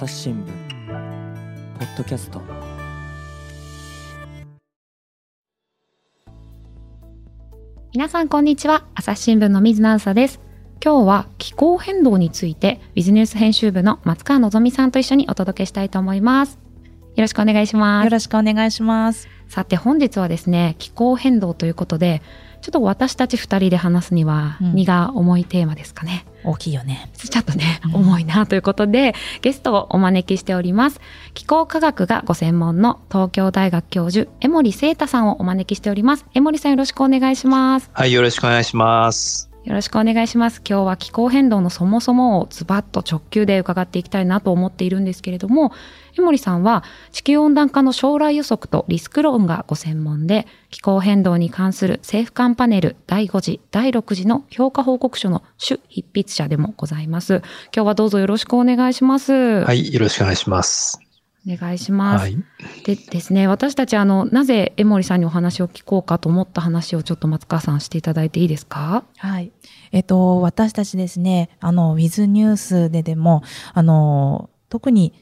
朝日新聞ポッドキャスト。皆さんこんにちは。朝日新聞の水野あさです。今日は気候変動についてビジネス編集部の松川のぞみさんと一緒にお届けしたいと思います。よろしくお願いします。よろしくお願いします。さて本日はですね気候変動ということでちょっと私たち二人で話すには荷が重いテーマですかね、大きいよねちょっとね、重いなということで、ゲストをお招きしております。気候科学がご専門の東京大学教授、江森聖太さんをお招きしております。江森さんよろしくお願いします。はい、よろしくお願いします。よろしくお願いします。今日は気候変動のそもそもをズバッと直球で伺っていきたいなと思っているんですけれども、江森さんは地球温暖化の将来予測とリスク論がご専門で、気候変動に関する政府間パネル第5次、第6次の評価報告書の主筆筆者でもございます。今日はどうぞよろしくお願いします。はい、よろしくお願いします。お願いします。はい。でですね、私たちあの、なぜ江森さんにお話を聞こうかと思った話をちょっと松川さんしていただいていいですか？はいえっと私たちですねあのウィズニュースででもあの特に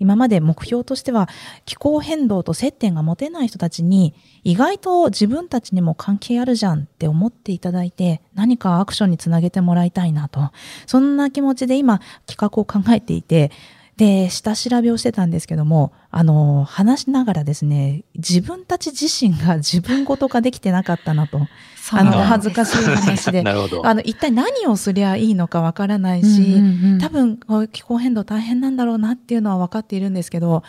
今まで目標としては気候変動と接点が持てない人たちに意外と自分たちにも関係あるじゃんって思っていただいて何かアクションにつなげてもらいたいなとそんな気持ちで今企画を考えていてで下調べをしてたんですけどもあの話しながらですね自分たち自身が 自分ごと化できてなかったなと。あの恥ずかしい話で。あの一体何をすりゃいいのかわからないうんし、うんうん。多分こう気候変動大変なんだろうなっていうのは分かっているんですけど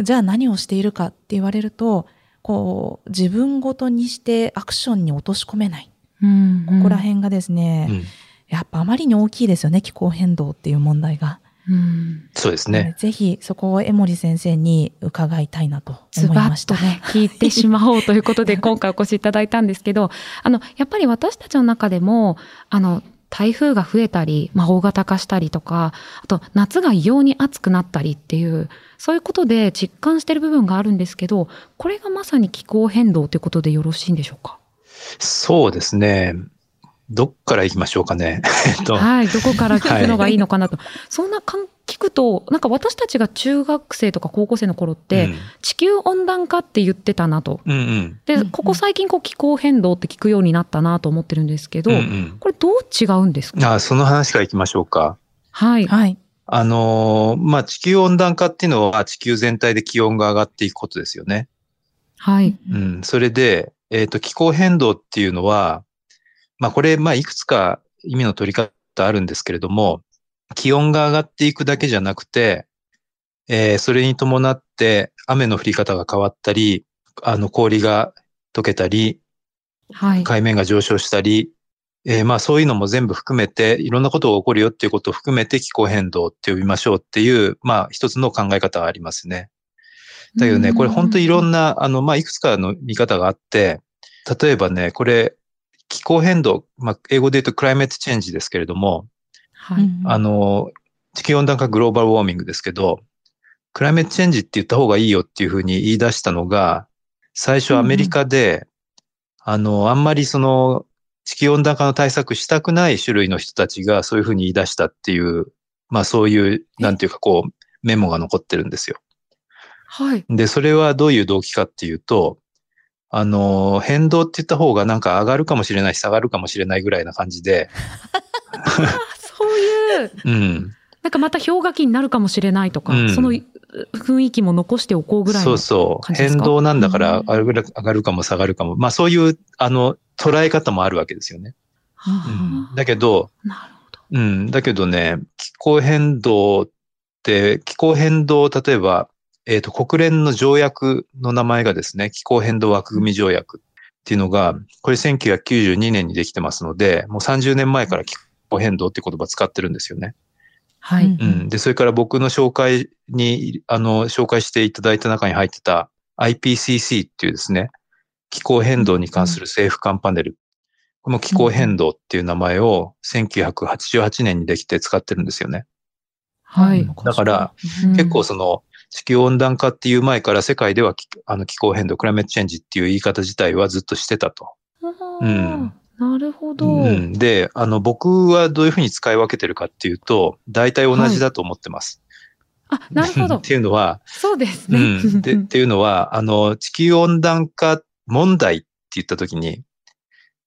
じゃあ何をしているかって言われるとこう自分ごとにしてアクションに落とし込めない、うんうん。ここら辺がですね、うん、やっぱあまりに大きいですよね気候変動っていう問題が。うんそうですね。ぜひそこを江森先生に伺いたいなとズバ思いました。ッとね、聞いてしまおうということで 今回お越しいただいたんですけど、あの、やっぱり私たちの中でも、あの、台風が増えたり、まあ、大型化したりとか、あと夏が異様に暑くなったりっていう、そういうことで実感している部分があるんですけど、これがまさに気候変動ということでよろしいんでしょうか？そうですね。どっから行きましょうかね。えっと、はい、どこから聞くのがいいのかなと。そんなかん聞くと、なんか私たちが中学生とか高校生の頃って、うん地球温暖化って言ってたなと。うんうん。で、ここ最近こう気候変動って聞くようになったなと思ってるんですけど、うんうんこれどう違うんですか？あその話から行きましょうか。はい。はい。あのーまあ、地球温暖化っていうのは地球全体で気温が上がっていくことですよね。はい。うん。それで、えっ、と、気候変動っていうのは、まあ、これ、まあ、いくつか意味の取り方あるんですけれども、気温が上がっていくだけじゃなくて、えーそれに伴って雨の降り方が変わったり、あの、氷が溶けたり、はい。海面が上昇したり、えーまあそういうのも全部含めて、いろんなことが起こるよっていうことを含めて気候変動って呼びましょうっていう、まあ一つの考え方がありますね。だけどね、これ本当にいろんな。な、あの、まあいくつかの見方があって、例えばね、これ、気候変動、まあ英語で言うとクライメットチェンジですけれども、はい。あの、地球温暖化グローバルウォーミングですけど、クライメットチェンジって言った方がいいよっていうふうに言い出したのが、最初アメリカで、あの、あんまりその、地球温暖化の対策したくない種類の人たちがそういうふうに言い出したっていう、まあそういう、なんていうかこう、メモが残ってるんですよ。はい。で、それはどういう動機かっていうと、あの、変動って言った方がなんか上がるかもしれないし下がるかもしれないぐらいな感じで、あそういう、うん。なんかまた氷河期になるかもしれないとか、うんその雰囲気も残しておこうぐらいの。そうそう。感じですか？変動なんだからうん上がる上がるかも下がるかも。まあそういう、あの、捉え方もあるわけですよね。はあだけど、なるほど。うん、だけどね、気候変動って、気候変動、例えば、えっ、と、国連の条約の名前がですね、気候変動枠組み条約っていうのが、これ1992年にできてますので、もう30年前から気候変動って言葉使ってるんですよね。はい。うんうん。で、それから僕の紹介に、あの、紹介していただいた中に入ってた IPCC っていうですね、気候変動に関する政府間パネル。この気候変動っていう名前を1988年にできて使ってるんですよね。はい。だから、うん結構その地球温暖化っていう前から世界ではきあの気候変動、クライメットチェンジっていう言い方自体はずっとしてたと。うんなるほど。うん、で、あの僕はどういうふうに使い分けてるかっていうと、大体同じだと思ってます。あ、なるほどっ。ていうのは、そうですうね。ん。で、っていうのは、あの、地球温暖化問題って言ったときに、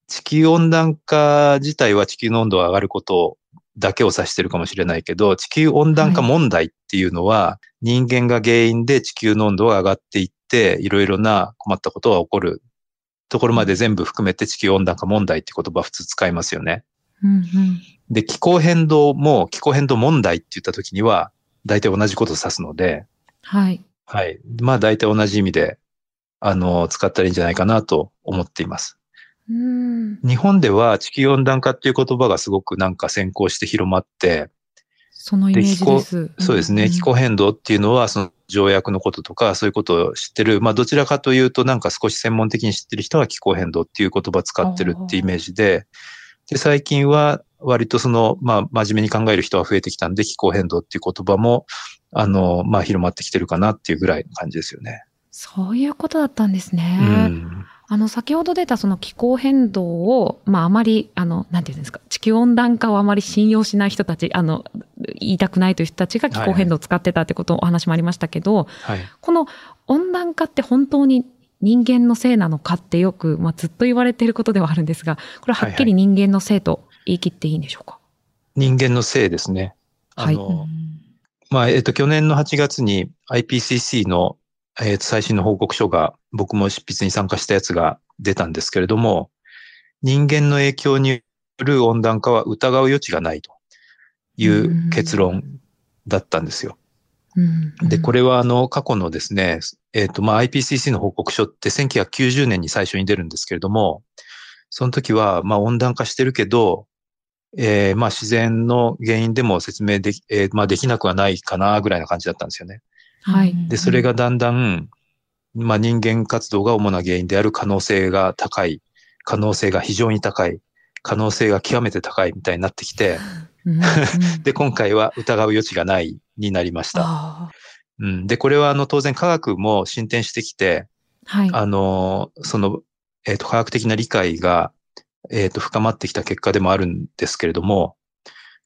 地球温暖化自体は地球の温度が上がることだけを指してるかもしれないけど、地球温暖化問題っていうのは、人間が原因で地球の温度が上がっていって、いろいろな困ったことが起こるところまで全部含めて地球温暖化問題って言葉普通使いますよね。うんうんで、気候変動も気候変動問題って言ったときには、大体同じことを指すので、はい。はい。まあ大体同じ意味で、あの、使ったらいいんじゃないかなと思っています。うん。日本では地球温暖化っていう言葉がすごくなんか先行して広まって、そのイメージです。そうですね、気候変動っていうのはその条約のこととかそういうことを知ってる、まあどちらかというとなんか少し専門的に知ってる人は気候変動っていう言葉を使ってるっていうイメージで、で、最近は割とその、まあ真面目に考える人が増えてきたんで気候変動っていう言葉も、あの、まあ広まってきてるかなっていうぐらいの感じですよね。そういうことだったんですね。うん。あの、先ほど出たその気候変動を、まあ、あまり、あの、なんていうんですか、地球温暖化をあまり信用しない人たち、あの、言いたくないという人たちが気候変動を使ってたってこと、お話もありましたけど、はい。この温暖化って本当に人間のせいなのかってよく、まあ、ずっと言われていることではあるんですが、これははっきり人間のせいと言い切っていいんでしょうか？人間のせいですね。あの、はいまあ、えっ、と、去年の8月に IPCC の、えーと最新の報告書が、僕も執筆に参加したやつが出たんですけれども、人間の影響による温暖化は疑う余地がないという結論だったんですよ。うんで、これはあの、過去のですね、えっ、と、まあ、IPCC の報告書って1990年に最初に出るんですけれども、その時は、まあ、温暖化してるけど、えーまあ、自然の原因でも説明でき、えーまあ、できなくはないかな、ぐらいな感じだったんですよね。はい。で、それがだんだん、まあ、人間活動が主な原因である可能性が高い、可能性が非常に高い、可能性が極めて高いみたいになってきて、うんうん で、今回は疑う余地がないになりました。あうん。で、これはあの、当然科学も進展してきて、はい。あの、その、えっ、と、科学的な理解が、えっ、と、深まってきた結果でもあるんですけれども、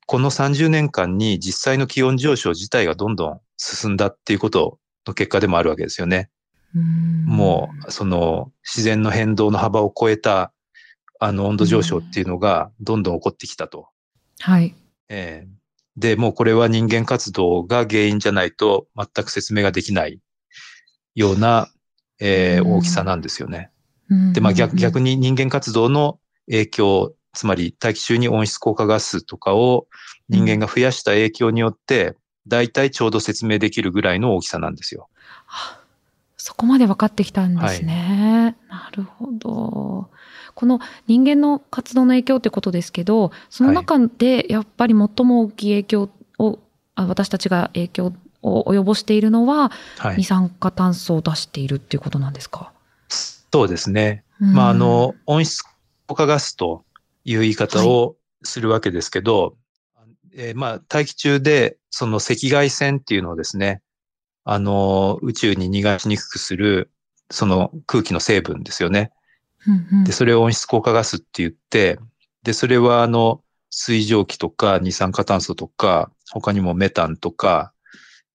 この30年間に実際の気温上昇自体がどんどん進んだっていうことの結果でもあるわけですよね。うんもう、その、自然の変動の幅を超えた、あの、温度上昇っていうのがどんどん起こってきたと。はい。ええで、もうこれは人間活動が原因じゃないと全く説明ができないような、えーうん大きさなんですよね。うんで、まあ逆逆に人間活動の影響、つまり大気中に温室効果ガスとかを人間が増やした影響によって、だいたいちょうど説明できるぐらいの大きさなんですよ。あそこまで分かってきたんですね。なるほど。この人間の活動の影響ってことですけど、その中でやっぱり最も大きい影響を、あ私たちが影響を及ぼしているのは、はい。二酸化炭素を出しているっていうことなんですか？そうですね。まあ、あの、温室効果ガスという言い方をするわけですけど、えーまあ、大気中でその赤外線っていうのをですね、あの、宇宙に逃がしにくくする、その空気の成分ですよね。で、それを温室効果ガスって言って、で、それはあの、水蒸気とか二酸化炭素とか、他にもメタンとか、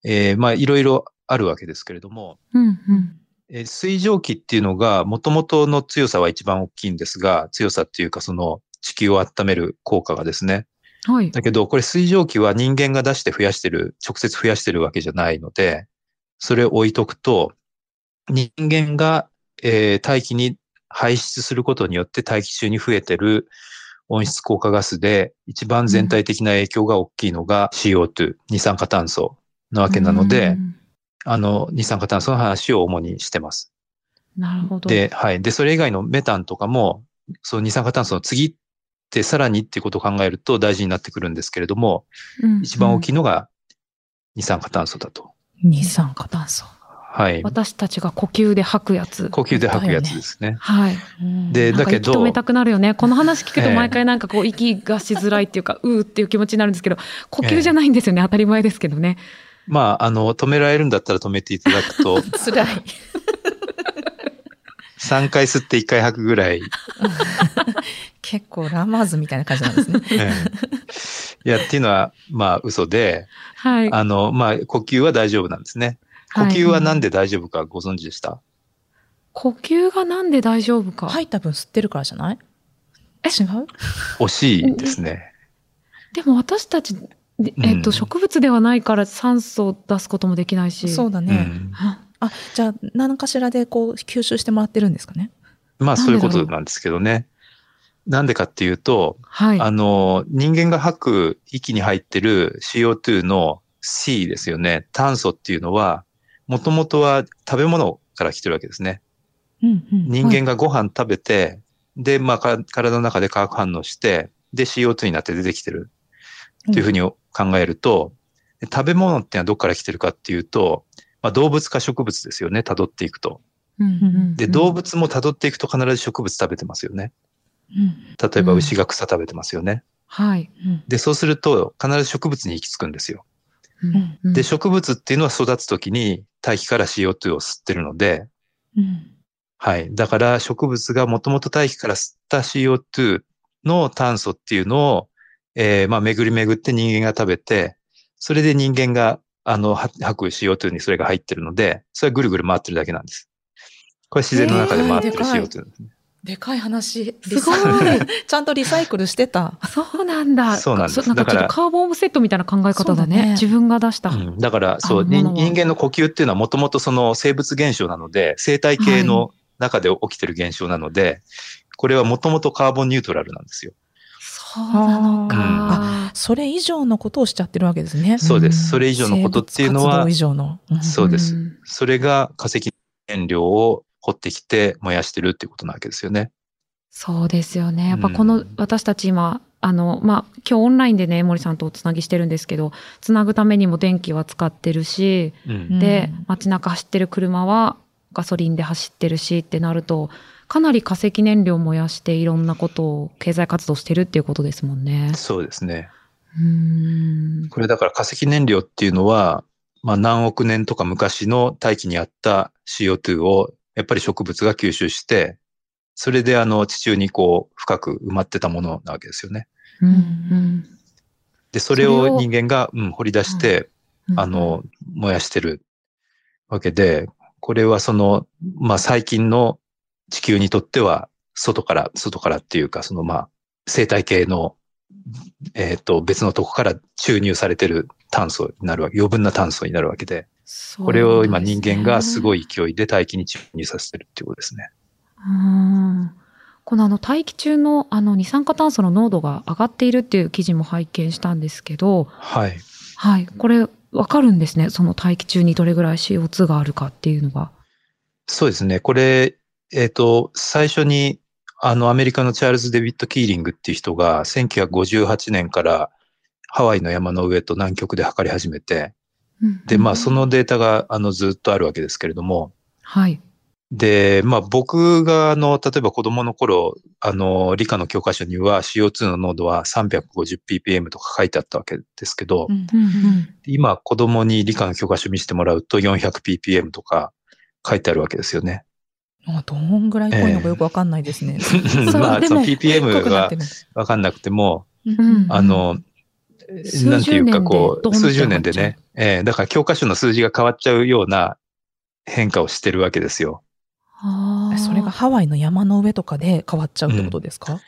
えーまあ、いろいろあるわけですけれども、うんうんえー水蒸気っていうのが、元々の強さは一番大きいんですが、強さっていうかその地球を温める効果がですね。はい。だけど、これ水蒸気は人間が出して増やしてる、直接増やしてるわけじゃないので、それを置いとくと、人間が、えー大気に排出することによって大気中に増えてる温室効果ガスで、一番全体的な影響が大きいのが CO2、二酸化炭素なわけなので、うんあの、二酸化炭素の話を主にしてます。なるほど。で、はい。で、それ以外のメタンとかも、その二酸化炭素の次さらにっていうことを考えると大事になってくるんですけれども、うん一番大きいのが二酸化炭素だと。二酸化炭素。はい。私たちが呼吸で吐くやつ。呼吸で吐くやつですね。はい。で、だけど息止め、たくなるよね。この話聞くとええ毎回なんかこう息がしづらいっていうか、うーっていう気持ちになるんですけど、呼吸じゃないんですよね。当たり前ですけどね。まあ、あの、止められるんだったら止めていただくと、辛い。3回吸って1回吐くぐらい、結構ラマーズみたいな感じなんですね。えいや、っていうのは、まあ、嘘で、はい。あの、まあ、呼吸は大丈夫なんですね。呼吸はなんで大丈夫かご存知でした、呼吸がなんで大丈夫か。吐いた分吸ってるからじゃない？え？違う？惜しいですね。でも私たち、でえっと、うん植物ではないから酸素を出すこともできないし。うそうだね。ん。ああ、じゃあ、何かしらでこう、吸収してもらってるんですかね？まあ、そういうことなんですけどね。なんでかっていうと、はい。あの、人間が吐く息に入ってる CO2 の C ですよね。炭素っていうのは、もともとは食べ物から来てるわけですね。うんうん。人間がご飯食べて、で、まあ、か体の中で化学反応して、で、CO2 になって出てきてるっていうふうに考えると、で食べ物ってのはどこから来てるかっていうと、まあ、動物か植物ですよね、辿っていくと。で、動物も辿っていくと必ず植物食べてますよね。うん例えば牛が草食べてますよね。はい。うんで、そうすると必ず植物に行き着くんですよ。で、植物っていうのは育つときに大気から CO2 を吸ってるので、うんはい。だから植物がもともと大気から吸った CO2 の炭素っていうのを、えーまあ巡り巡って人間が食べて、それで人間が、あの、は吐く CO2 にそれが入ってるので、それはぐるぐる回ってるだけなんです。これ自然の中で回ってるえーでかい CO2 なんですね。でかい話。すごいちゃんとリサイクルしてた。そうなんだ。そうなんですなんかちょっだからとカーボンオフセットみたいな考え方だね。ね自分が出した。うん、だから、そう、人人間の呼吸っていうのはもともとその生物現象なので、生態系の中で起きてる現象なので、これはもともとカーボンニュートラルなんですよ。そうなのか。あそれ以上のことをしちゃってるわけですね。そうでうんす。それ以上のことっていうのは以、上の。うんそうですんそれが化石燃料を掘ってきて燃やしてるっていうことなわけですよね。そうですよね。やっぱうんこの、私たち今、あの、まあ、今日オンラインでね、森さんとおつなぎしてるんですけど、つなぐためにも電気は使ってるし、うん。でうん、街中走ってる車はガソリンで走ってるしってなると、かなり化石燃料燃やしていろんなことを経済活動してるっていうことですもんね。そうですね。うーん。これだから化石燃料っていうのは、まあ何億年とか昔の大気にあった CO2 をやっぱり植物が吸収して、それであの地中にこう深く埋まってたものなわけですよね。うんうんで、それを人間が、うん、掘り出して、うんあの、燃やしてるわけで、これはその、まあ最近の地球にとっては、外から、外からっていうか、そのまあ、生態系の、えっ、と、別のとこから注入されてる炭素になるわけ、余分な炭素になるわけで、これを今人間がすごい。い勢いで大気に注入させてるっていうことですね。うんこのあの大気中のあの二酸化炭素の濃度が上がっているっていう記事も拝見したんですけど、はい。はい、これわかるんですね。その大気中にどれぐらい CO2 があるかっていうのが。そうですね。これ、えっ、と、最初に、あの、アメリカのチャールズ・デビッド・キーリングっていう人が、1958年からハワイの山の上と南極で測り始めて、で、まあ、そのデータが、あの、ずっとあるわけですけれども、はい。で、まあ、僕が、あの、例えば子供の頃、あの、理科の教科書には CO2 の濃度は 350ppm とか書いてあったわけですけど、うんうんうん今、子供に理科の教科書見せてもらうと 400ppm とか書いてあるわけですよね。あどんぐらい濃いのかよくわかんないですね。まあ、その ppm が濃くなってる。わかんなくても、うん。あの、数十なんていうかこう、数十年でね、えーだから教科書の数字が変わっちゃうような変化をしてるわけですよ。それがハワイの山の上とかで変わっちゃうってことですか、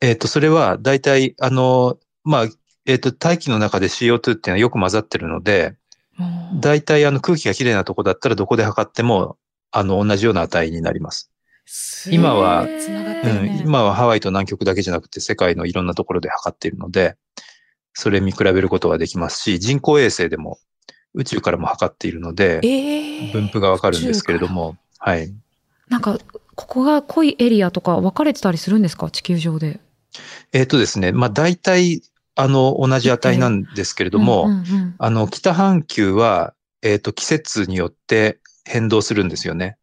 えっ、と、それは大体、あの、まあ、えっ、と、大気の中で CO2 っていうのはよく混ざってるので、うん。大体あの空気がきれいなとこだったらどこで測っても、あの、同じような値になります。今はすごい繋がっうん。今はハワイと南極だけじゃなくて世界のいろんなところで測っているので、それ見比べることができますし、人工衛星でも宇宙からも測っているので、えー分布がわかるんですけれども、はい。なんか、ここが濃いエリアとか分かれてたりするんですか？地球上で。えっ、とですね、まあ大体、あの、同じ値なんですけれども、うんうんうんあの、北半球は、えっ、と、季節によって変動するんですよね。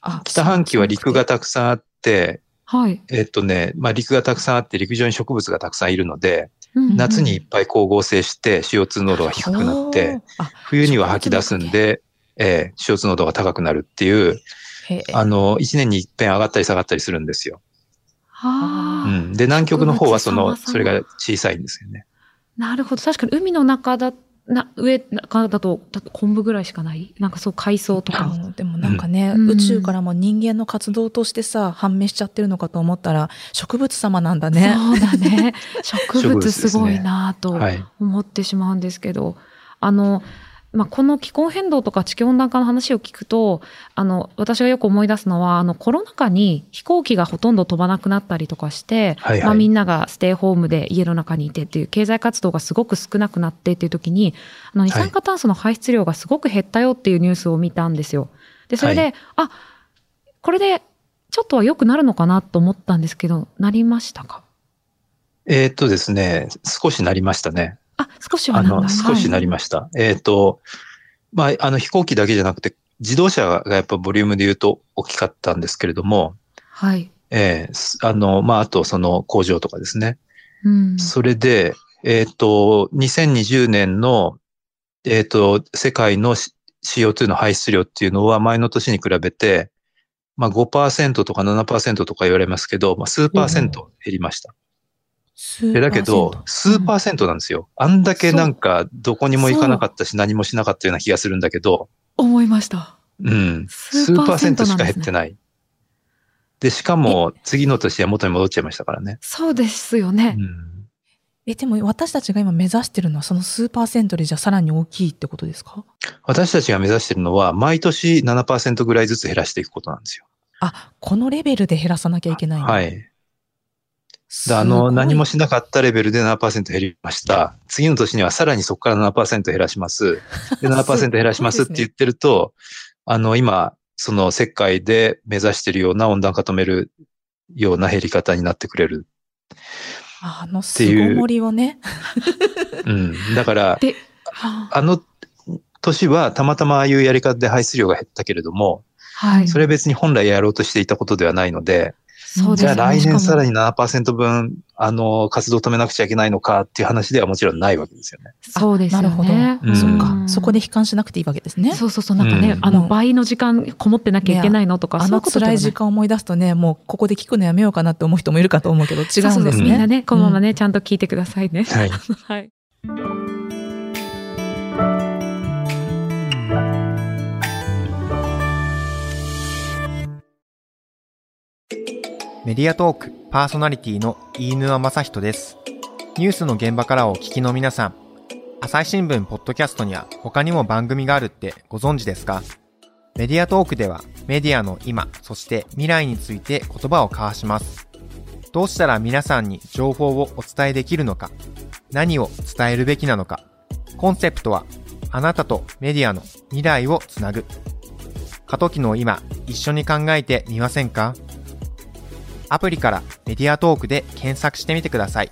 あ北半球は陸がたくさんあって、はい。えっ、とね、まあ陸がたくさんあって陸上に植物がたくさんいるので、うんうん夏にいっぱい光合成して CO2 濃度が低くなって、冬には吐き出すんで、えー CO2 濃度が高くなるっていう、あの、一年に一遍上がったり下がったりするんですよ。はあうん。で、南極の方はその、それが小さいんですよね。なるほど。確かに海の中だ、な、上中だと、だと昆布ぐらいしかない？なんかそう海藻とか。うんでもなんかね、うん宇宙からも人間の活動としてさ、判明しちゃってるのかと思ったら、植物様なんだね。そうだね。植 植物すごいなとはい。思ってしまうんですけど、あの、まあ、この気候変動とか地球温暖化の話を聞くと、あの、私がよく思い出すのは、あの、コロナ禍に飛行機がほとんど飛ばなくなったりとかして、はいはいまあ、みんながステイホームで家の中にいてっていう経済活動がすごく少なくなってっていう時に、あの、二酸化炭素の排出量がすごく減ったよっていうニュースを見たんですよ。で、それで、はいあ、これでちょっとは良くなるのかなと思ったんですけど、なりましたか？えーっとですね、少しなりましたね。あ、少しはあの、少しなはいりました。えーっと、まあ、あの飛行機だけじゃなくて、自動車がやっぱボリュームで言うと大きかったんですけれども、はい。えーすあの、まあ、あとその工場とかですね。うん。それで、えーっと、2020年の、えーっと、世界の C- CO2 の排出量っていうのは前の年に比べて、まあ5%とか7%とか言われますけど、まあ数パーセント減りました。でだけど、数パーセントなんですよ。あんだけなんかどこにも行かなかったし何もしなかったような気がするんだけど、思いました。うん。数数パーセントしか減ってない。で、しかも次の年は元に戻っちゃいましたからね。そうですよね。うんえ、でも私たちが今目指してるのはその数パーセントでじゃあさらに大きいってことですか？私たちが目指しているのは、毎年7%ぐらいずつ減らしていくことなんですよ。あ、このレベルで減らさなきゃいけないはい。あの、何もしなかったレベルで7%減りました。次の年にはさらにそこから7%減らします。で、7%減らしますって言ってると、あの、今、その世界で目指しているような温暖化止めるような減り方になってくれる。あの、てすいうご盛りをね。うん。だから、ああの年はたまたまああいうやり方で排出量が減ったけれども、はい。それは別に本来やろうとしていたことではないので、そうですねじゃあ来年さらしに7%分、あの、活動止めなくちゃいけないのかっていう話ではもちろんないわけですよね。そうですよね。なるほど。うんそっか。うんそこで悲観しなくていいわけですね。そうそうそう、なんかね、うんあの、うん倍の時間こもってなきゃいけないのとか、あの辛い時間を思い出すとね、もうここで聞くのやめようかなって思う人もいるかと思うけど、違うんですそうそうそうみんなね。ね、このままね、ちゃんと聞いてくださいね。はい。はい。メディアトークパーソナリティの飯沼正人です。ニュースの現場からお聞きの皆さん、朝日新聞ポッドキャストには他にも番組があるってご存知ですか？メディアトークではメディアの今、そして未来について言葉を交わします。どうしたら皆さんに情報をお伝えできるのか、何を伝えるべきなのか、コンセプトはあなたとメディアの未来をつなぐ。過渡期の今、一緒に考えてみませんか？アプリからメディアトークで検索してみてください。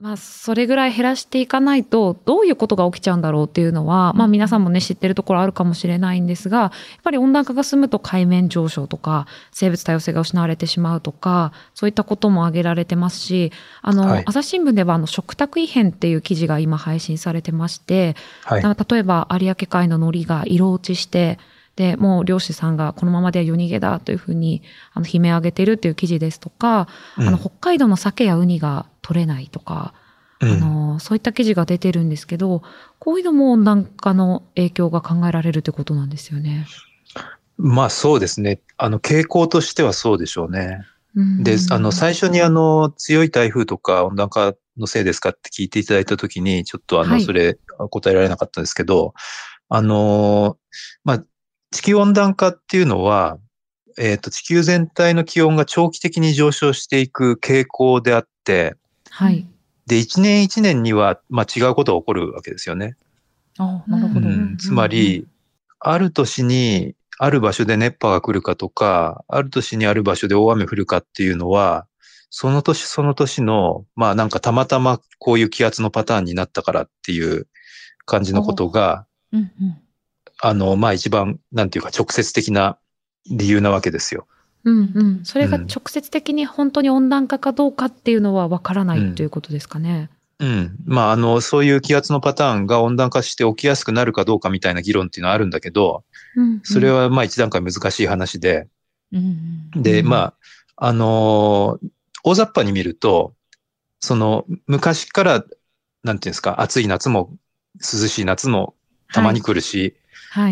まあ、それぐらい減らしていかないと、どういうことが起きちゃうんだろうっていうのは、まあ皆さんもね、知ってるところあるかもしれないんですが、やっぱり温暖化が進むと海面上昇とか、生物多様性が失われてしまうとか、そういったことも挙げられてますし、あの、はい。朝日新聞では、あの、食卓異変っていう記事が今配信されてまして、例えば有明海の海苔が色落ちして、で、もう漁師さんがこのままでは夜逃げだというふうに、あの、悲鳴を上げているっていう記事ですとか、うんあの、北海道の鮭やウニが取れないとか、うんあの、そういった記事が出てるんですけど、こういうのも温暖化の影響が考えられるということなんですよね。まあそうですね。あの、傾向としてはそうでしょうね。うんで、あの、最初にあの、強い台風とか温暖化のせいですかって聞いていただいたときに、ちょっとあの、はいそれ答えられなかったんですけど、あの、まあ、地球温暖化っていうのは、えっ、と、地球全体の気温が長期的に上昇していく傾向であって、はい。で、一年一年には、まあ、違うことが起こるわけですよね。あなるほど。うんうんつまり、ある年にある場所で熱波が来るかとか、ある年にある場所で大雨降るかっていうのは、その年その年の、まあなんかたまたまこういう気圧のパターンになったからっていう感じのことが、うんうんあの、まあ一番、なんていうか直接的な理由なわけですよ。うんうん。それがうん直接的に本当に温暖化かどうかっていうのはわからないということですかね。うん。まああの、そういう気圧のパターンが温暖化して起きやすくなるかどうかみたいな議論っていうのはあるんだけど、うんうんそれ、はまあ一段階難しい話で、うんうんで、うんまあ、あのー大雑把に見ると、その、昔からなんていうんですか、暑い夏も涼しい夏もたまに来るし、はい。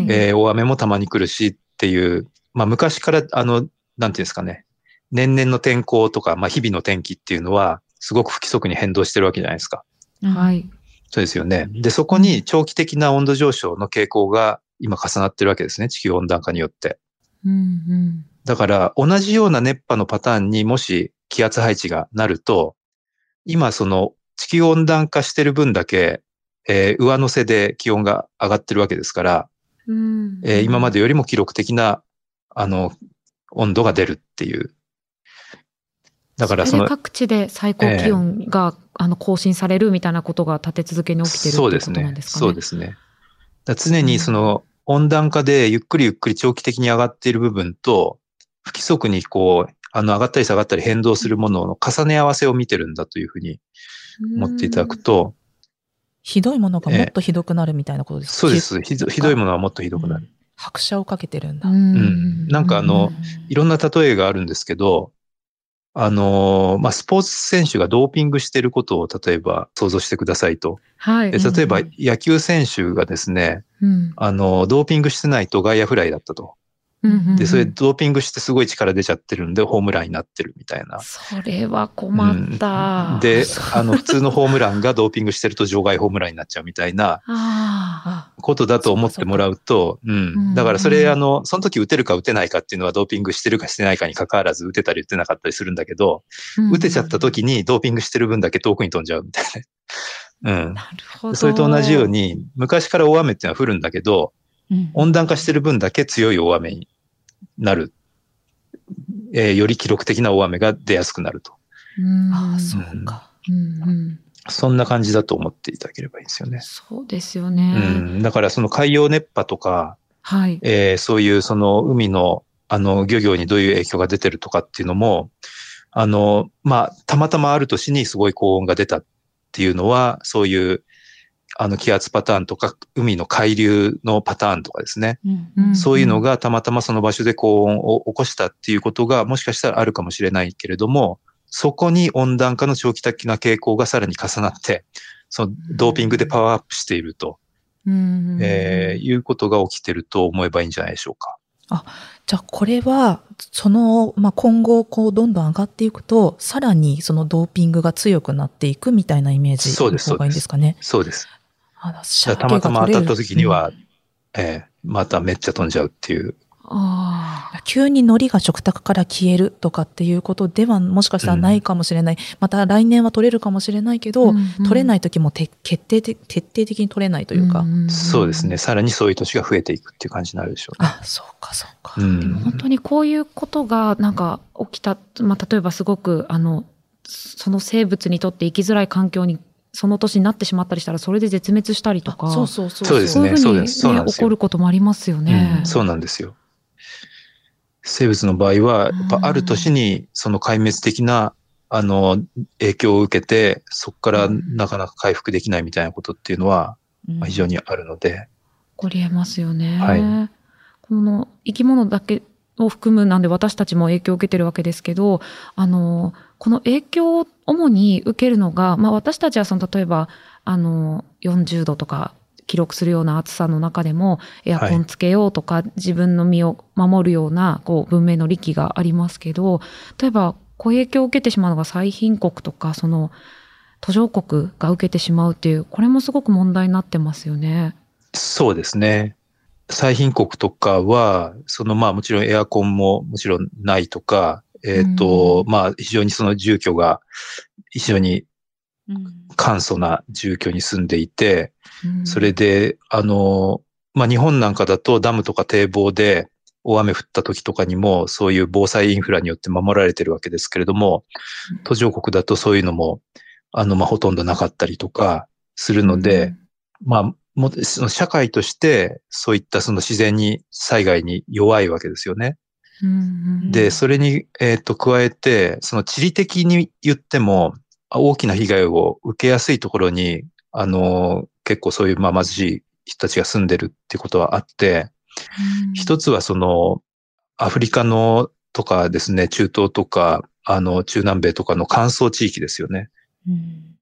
えー大雨もたまに来るしっていう、まあ昔から、あの、なんていうんですかね、年々の天候とか、まあ日々の天気っていうのは、すごく不規則に変動してるわけじゃないですか。はい。そうですよね。で、そこに長期的な温度上昇の傾向が今重なってるわけですね。地球温暖化によって。うんうん。だから、同じような熱波のパターンにもし気圧配置がなると、今その地球温暖化してる分だけ、えー上乗せで気温が上がってるわけですから、うんえー今までよりも記録的な、あの、温度が出るっていう。だからそのれで、各地で最高気温が、あの更新されるみたいなことが立て続けに起きてるっていうですかね。そうですね。だ常にその温暖化でゆっくりゆっくり長期的に上がっている部分と、不規則にこう、あの上がったり下がったり変動するものの重ね合わせを見てるんだというふうに思っていただくと、ひどいものがもっとひどくなるみたいなことですか、そうです。ひどひどいものはもっとひどくなる。拍車をかけてるんだ。ううんうんなんかあのいろんな例えがあるんですけど、あの、まあ、スポーツ選手がドーピングしていることを例えば想像してくださいと。はい。で例えばうん野球選手がですね、うんあの、ドーピングしてないと外野フライだったと。で、それドーピングしてすごい力出ちゃってるんで、ホームランになってるみたいな。それは困った。うんで、あの、普通のホームランがドーピングしてると場外ホームランになっちゃうみたいなことだと思ってもらうと、ううんん。だからそれ、あの、その時打てるか打てないかっていうのはドーピングしてるかしてないかに関わらず打てたり打てなかったりするんだけど、うん打てちゃった時にドーピングしてる分だけ遠くに飛んじゃうみたいな。うん。なるほど。それと同じように、昔から大雨っていうのは降るんだけど、うん温暖化してる分だけ強い大雨になる。えーより記録的な大雨が出やすくなると。うん、ああ、そうか。うんうん。そんな感じだと思っていただければいいんですよね。そうですようね。ん。だからその海洋熱波とか、はい。えーそういうその海の、あの、漁業にどういう影響が出てるとかっていうのも、あの、まあ、たまたまある年にすごい高温が出たっていうのは、そういう、あの、気圧パターンとか、海の海流のパターンとかですね。うんそういうのがたまたまその場所で高温を起こしたっていうことがもしかしたらあるかもしれないけれども、そこに温暖化の長期的な傾向がさらに重なって、そのドーピングでパワーアップしていると、うんえーいうことが起きてると思えばいいんじゃないでしょうか。じゃあこれは、その、まあ、今後、こう、どんどん上がっていくと、さらにそのドーピングが強くなっていくみたいなイメージそうですの方がいいんですかね。そうです。たまたま当たった時に、は、えーまためっちゃ飛んじゃうっていう。ああ。急に海苔が食卓から消えるとかっていうことではもしかしたらないかもしれない。また来年は取れるかもしれないけど、取れないい時もて決定的、徹底的に取れないというか。そうですね。。さらにそういう年が増えていくっていう感じになるでしょうね。あ、そうか、そうか。うんでも本当にこういうことがなんか起きた、まあ、例えばすごくあのその生物にとって生きづらい環境にその年になってしまったりしたらそれで絶滅したりとかあそうそうそう。そうですねそういうふうに、そうですそうなんね、ですよ起こることもありますよね。うんそうなんですよ。生物の場合は、やっぱある年にその壊滅的な、あの、影響を受けて、そこからなかなか回復できないみたいなことっていうのは、うんまあ非常にあるので、起こりえますよね。はいこの生き物だけを含むなんで私たちも影響を受けてるわけですけど、あの、この影響を主に受けるのが、まあ私たちはその例えば、あの、40度とか記録するような暑さの中でもエアコンつけようとか、自分の身を守るようなこう文明の利器がありますけど、例えばこう影響を受けてしまうのが最貧国とか、その途上国が受けてしまうっていう、これもすごく問題になってますよね。そうですね。最貧国とかは、そのまあもちろんエアコンももちろんないとか、えっ、と、まあ非常にその住居が非常にうん。簡素な住居に住んでいて、うん。それで、あの、まあ、日本なんかだとダムとか堤防で大雨降った時とかにもそういう防災インフラによって守られてるわけですけれどもうん、途上国だとそういうのも、あの、まあ、ほとんどなかったりとかするので、まあ、もその社会としてそういったその自然に災害に弱いわけですよね。で、それに、えっ、と、加えて、その地理的に言っても、あ大きな被害を受けやすいところに、あの、結構そういう、まあ、貧しい人たちが住んでるってことはあって、一つはその、アフリカのとかですね、中東とか、あの、中南米とかの乾燥地域ですよね。うん。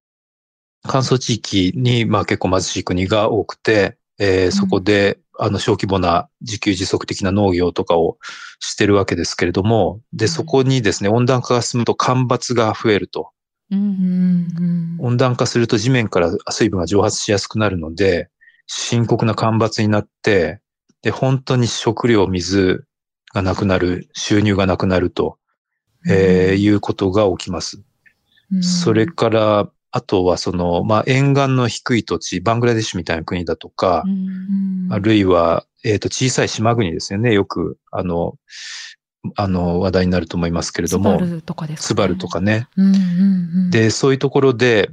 乾燥地域に、まあ結構貧しい国が多くて、えーそこで、あの、小規模な自給自足的な農業とかをしてるわけですけれども、で、そこにですね、温暖化が進むと干ばつが増えると。う。うんん温暖化すると地面から水分が蒸発しやすくなるので、深刻な干ばつになって、で、本当に食料、水がなくなる、収入がなくなると、えーいうことが起きます。うんそれから、あとはその、まあ、沿岸の低い土地、バングラデシュみたいな国だとか、うんあるいは、えっ、と、小さい島国ですよね。よく、あの、あの、話題になると思いますけれども、スバルとかですかね。スバルとかね。うんうんうん、で、そういうところで、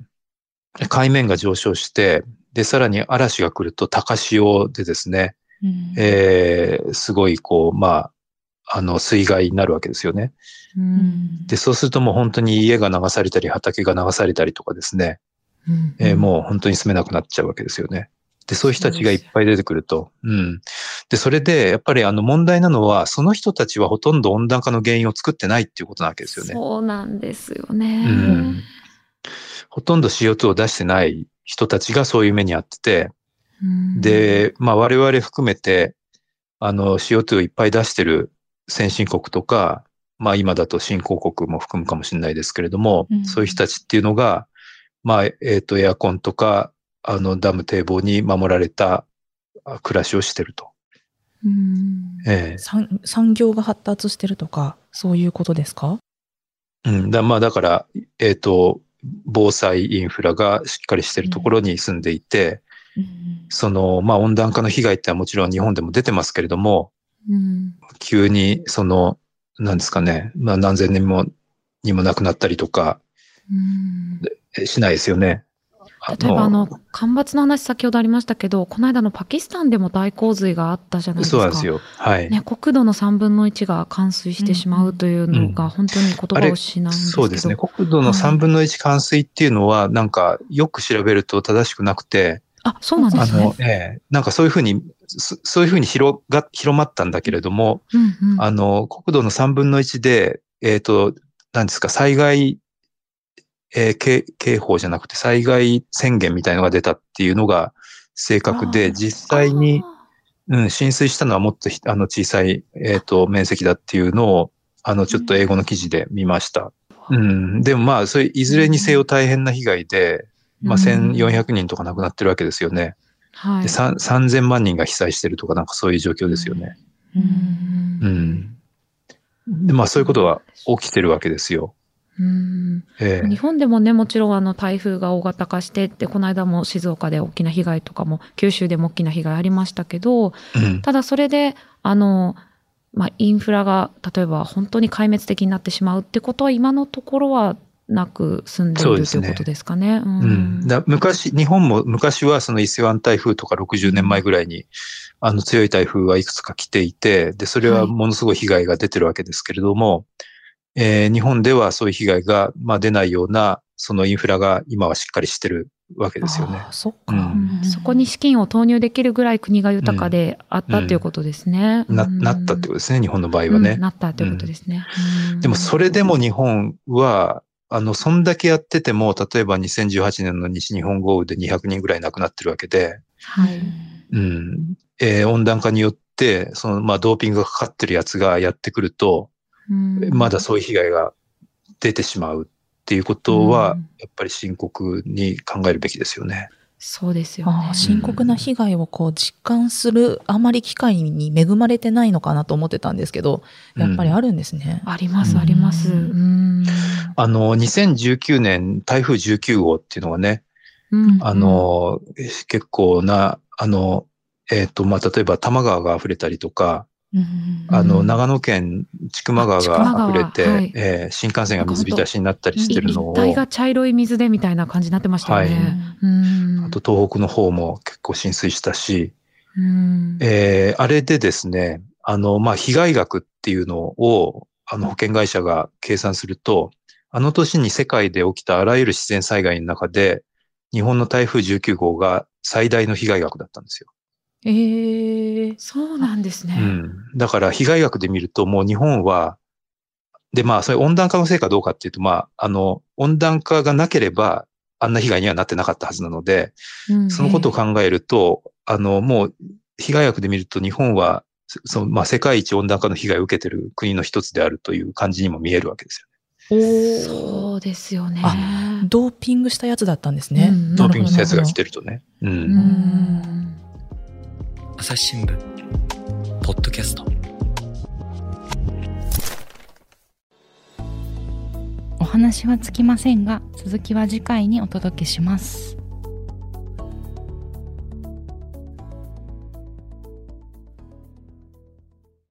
海面が上昇して、で、さらに嵐が来ると高潮でですね、うん。えーすごい、こう、まあ、あの、水害になるわけですよね。うんで、そうするともう本当に家が流されたり、畑が流されたりとかですね、うんえーもう本当に住めなくなっちゃうわけですよね。で、そういう人たちがいっぱい出てくると。うん。で、それで、やっぱりあの問題なのは、その人たちはほとんど温暖化の原因を作ってないっていうことなわけですよね。そうなんですよね。うんほとんど CO2 を出してない人たちがそういう目にあってて、うん、で、まあ我々含めて、あの CO2 をいっぱい出してる先進国とか、まあ今だと新興国も含むかもしれないですけれども、うん。そういう人たちっていうのが、まあ、えっ、と、エアコンとか、あの、ダム堤防に守られたあ暮らしをしてると。うん。え産産業が発達してるとか、そういうことですか？えうん。だまあだから、えっ、と、防災インフラがしっかりしてるところに住んでいて、その、まあ温暖化の被害ってのはもちろん日本でも出てますけれども、うん急にその、なんですかね、まあ何千年も、にもなくなったりとかうんえしないですよね。例えばあの、干ばつの話先ほどありましたけど、この間のパキスタンでも大洪水があったじゃないですか。そうなんですよ。はい。ね、国土の3分の1が冠水してしまうというのが本当に言葉を失うんですけど。そうですね。国土の3分の1冠水っていうのは、なんか、よく調べると正しくなくて、あ、そうなんですね。、あのええ、なんかそういうふうに、そそういうふうに広が、広まったんだけれども、うんうんあの、国土の3分の1で、えっ、と、何ですか、災害、えー警警報じゃなくて災害宣言みたいのが出たっていうのが正確あで、ー実際に、うん、浸水したのはもっとひあの小さい、えっ、と、面積だっていうのを、あの、ちょっと英語の記事で見ました。うん。でもまあ、それ、いずれにせよ大変な被害で、まあ、うん1400人とか亡くなってるわけですよね。はいで、さん3000万人が被災してるとか、なんかそういう状況ですよね。うんうん。で、まあ、そういうことは起きてるわけですよ。うんええ日本でもね、もちろんあの台風が大型化してって、この間も静岡で大きな被害とかも、九州でも大きな被害ありましたけど、うん。ただそれで、あの、まあ、インフラが例えば本当に壊滅的になってしまうってことは今のところはなく済んでいるということですかね。ううん、だ昔、日本も昔はその伊勢湾台風とか60年前ぐらいに、あの強い台風はいくつか来ていて、で、それはものすごい被害が出てるわけですけれども、えー日本ではそういう被害が、まあ、出ないような、そのインフラが今はしっかりしてるわけですよね。そっか、うん。うん。そこに資金を投入できるぐらい国が豊かであったということですね。な、うん。なったってことですね、日本の場合はね。うん。なったということですね。うん。でもそれでも日本は、あの、そんだけやってても、例えば2018年の西日本豪雨で200人ぐらい亡くなってるわけで、はい。うん。えー温暖化によって、その、まあ、ドーピングがかかってるやつがやってくると、うんまだそういう被害が出てしまうっていうことは、うんやっぱり深刻に考えるべきですよね。そうですよね。深刻な被害をこう実感するあまり機会に恵まれてないのかなと思ってたんですけど、やっぱりあるんですね。あります、あります。ううん。あの、2019年台風19号っていうのがね、うんあ、の、結構な、あの、えっ、と、まあ、例えば多摩川が溢れたりとか、うんあの、うん長野県千曲川が溢れて、はい。えー新幹線が水浸しになったりしてるのを、一帯が茶色い水でみたいな感じになってましたよね。うん。あと東北の方も結構浸水したし、うん。えーあれでですね、あの、まあ、被害額っていうのを、あの、保険会社が計算すると、あの年に世界で起きたあらゆる自然災害の中で、日本の台風19号が最大の被害額だったんですよ。えー、そうなんですね。うん。だから被害額で見るともう日本は、で、まあ、それ温暖化のせいかどうかっていうと、まあ、あの、温暖化がなければ、あんな被害にはなってなかったはずなので、うんそのことを考えると、あの、もう、被害額で見ると日本は、その、まあ、世界一温暖化の被害を受けている国の一つであるという感じにも見えるわけですそうですよね。あドーピングしたやつだったんですね。うんよね。ドーピングしたやつが来て。てるとね。う。うんん朝日新聞ポッドキャスト。お話はつきませんが続きは次回にお届けします。